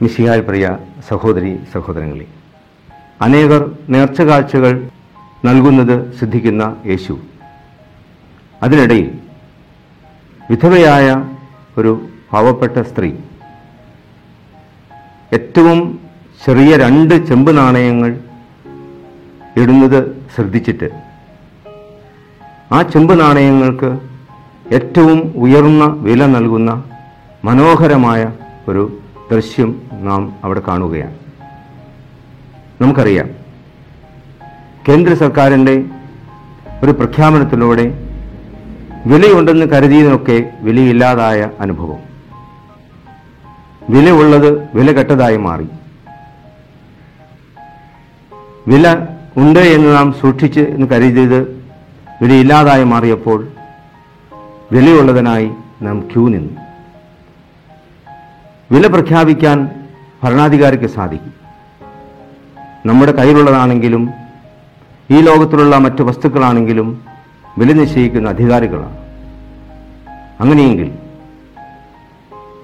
മിശിഹായ പ്രിയ സഹോദരി സഹോദരങ്ങളെ അനേകർ നേർച്ച കാഴ്ചകൾ നൽകുന്നത് ശ്രദ്ധിക്കുന്ന യേശു. അതിനിടയിൽ വിധവയായ ഒരു പാവപ്പെട്ട സ്ത്രീ ഏറ്റവും ചെറിയ രണ്ട് ചെമ്പ് നാണയങ്ങൾ ഇടുന്നത് ശ്രദ്ധിച്ചിട്ട് ആ ചെമ്പ് നാണയങ്ങൾക്ക് ഏറ്റവും ഉയർന്ന വില നൽകുന്ന മനോഹരമായ ഒരു ദൃശ്യം നാം അവിടെ കാണുകയാണ്. നമുക്കറിയാം കേന്ദ്ര സർക്കാരിന്റെ ഒരു പ്രഖ്യാപനത്തിലൂടെ വിലയുണ്ടെന്ന് കരുതിയതിനൊക്കെ വിലയില്ലാതായ അനുഭവം. വില ഉള്ളത് വില കെട്ടതായി മാറി. വില ഉണ്ട് എന്ന് നാം സൂക്ഷിച്ച് എന്ന് കരുതിയത് വിലയില്ലാതായി മാറിയപ്പോൾ വിലയുള്ളതിനായി നാം ക്യൂ നിന്നു. വില പ്രഖ്യാപിക്കാൻ ഭരണാധികാരിക്ക് സാധിക്കും. നമ്മുടെ കയ്യിലുള്ളതാണെങ്കിലും ഈ ലോകത്തിലുള്ള മറ്റു വസ്തുക്കളാണെങ്കിലും വില നിശ്ചയിക്കുന്ന അധികാരികളാണ്. അങ്ങനെയെങ്കിൽ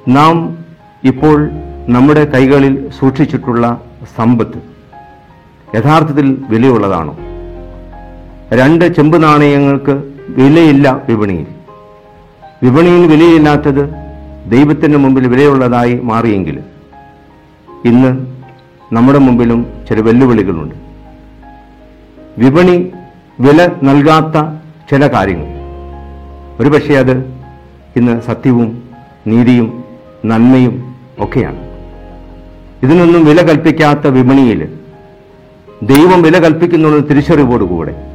നാം ഇപ്പോൾ നമ്മുടെ കൈകളിൽ സൂക്ഷിച്ചിട്ടുള്ള സമ്പത്ത് യഥാർത്ഥത്തിൽ വിലയുള്ളതാണോ? രണ്ട് ചെമ്പ് നാണയങ്ങൾക്ക് വിലയില്ല വിപണിയിൽ. വിപണിയിൽ വിലയില്ലാത്തത് ദൈവത്തിന്റെ മുമ്പിൽ വിലയുള്ളതായി മാറിയെങ്കിൽ ഇന്ന് നമ്മുടെ മുമ്പിലും ചില വെല്ലുവിളികളുണ്ട്. വിപണി വില നൽകാത്ത ചില കാര്യങ്ങൾ. ഒരുപക്ഷെ അത് ഇന്ന് സത്യവും നീതിയും നന്മയും ഒക്കെയാണ്. ഇതിനൊന്നും വില കൽപ്പിക്കാത്ത വിപണിയിൽ ദൈവം വില കൽപ്പിക്കുന്നുള്ള തിരിച്ചറിവോടുകൂടെ.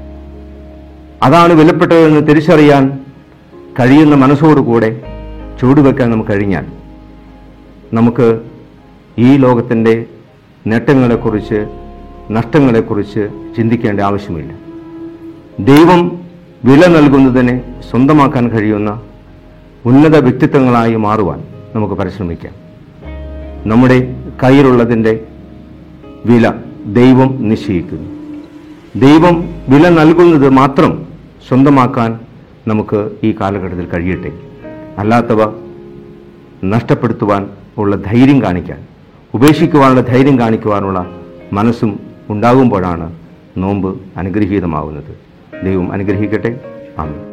അതാണ് വിലപ്പെട്ടതെന്ന് തിരിച്ചറിയാൻ കഴിയുന്ന മനസ്സോടുകൂടെ ചൂടുവെക്കാൻ നമുക്ക് കഴിഞ്ഞാൽ നമുക്ക് ഈ ലോകത്തിന്റെ നേട്ടങ്ങളെക്കുറിച്ച് നഷ്ടങ്ങളെക്കുറിച്ച് ചിന്തിക്കേണ്ട ആവശ്യമില്ല. ദൈവം വില നൽകുന്നതിനെ സ്വന്തമാക്കാൻ കഴിയുന്ന ഉന്നത വ്യക്തിത്വങ്ങളായി മാറുവാൻ നമുക്ക് പരിശ്രമിക്കാം. നമ്മുടെ കയ്യിലുള്ളതിന്റെ വില ദൈവം നിശ്ചയിക്കുന്നു. ദൈവം വില നൽകുന്നത് മാത്രം സ്വന്തമാക്കാൻ നമുക്ക് ഈ കാലഘട്ടത്തിൽ കഴിയട്ടെ. അല്ലാത്തവ നഷ്ടപ്പെടുത്തുവാൻ ഉള്ള ധൈര്യം കാണിക്കാൻ ഉപേക്ഷിക്കുവാനുള്ള ധൈര്യം കാണിക്കുവാനുള്ള മനസ്സും ഉണ്ടാകുമ്പോഴാണ് നോമ്പ് അനുഗ്രഹീതമാകുന്നത്. ദൈവം അനുഗ്രഹിക്കട്ടെ. ആമേൻ.